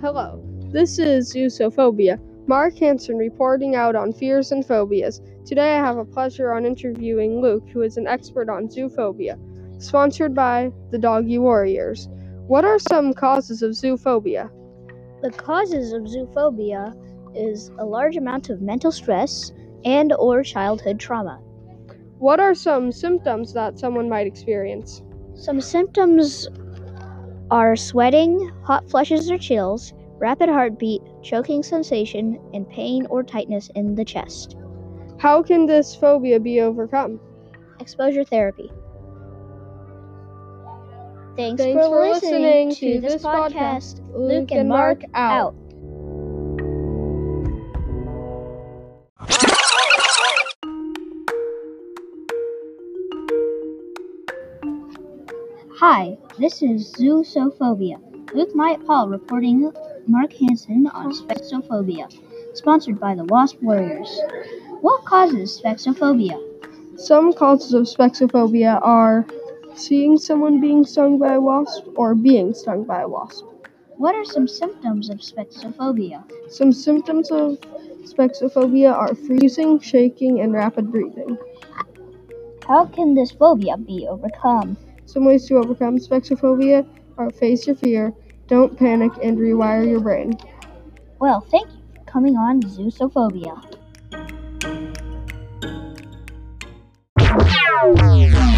Hello, this is Zoosophobia. Mark Hansen reporting out on fears and phobias. Today I have a pleasure on interviewing Luke, who is an expert on zoophobia. Sponsored by the Doggy Warriors. What are some causes of zoophobia? The causes of zoophobia is a large amount of mental stress and or childhood trauma. What are some symptoms that someone might experience? Some symptoms are sweating, hot flushes or chills, rapid heartbeat, choking sensation, and pain or tightness in the chest. How can this phobia be overcome? Exposure therapy. Thanks, Thanks for, for listening, to to this podcast. podcast. Luke and Mark out. Hi, this is Zoosophobia. Luke Myatt Paul reporting Mark Hansen on Spheksophobia, sponsored by the Wasp Warriors. What causes spheksophobia? Some causes of spheksophobia are seeing someone being stung by a wasp or being stung by a wasp. What are some symptoms of spheksophobia? Some symptoms of spheksophobia are freezing, shaking, and rapid breathing. How can this phobia be overcome? Some ways to overcome spheksophobia are face your fear, don't panic, and rewire your brain. Well, thank you for coming on Zoosophobia. Wow.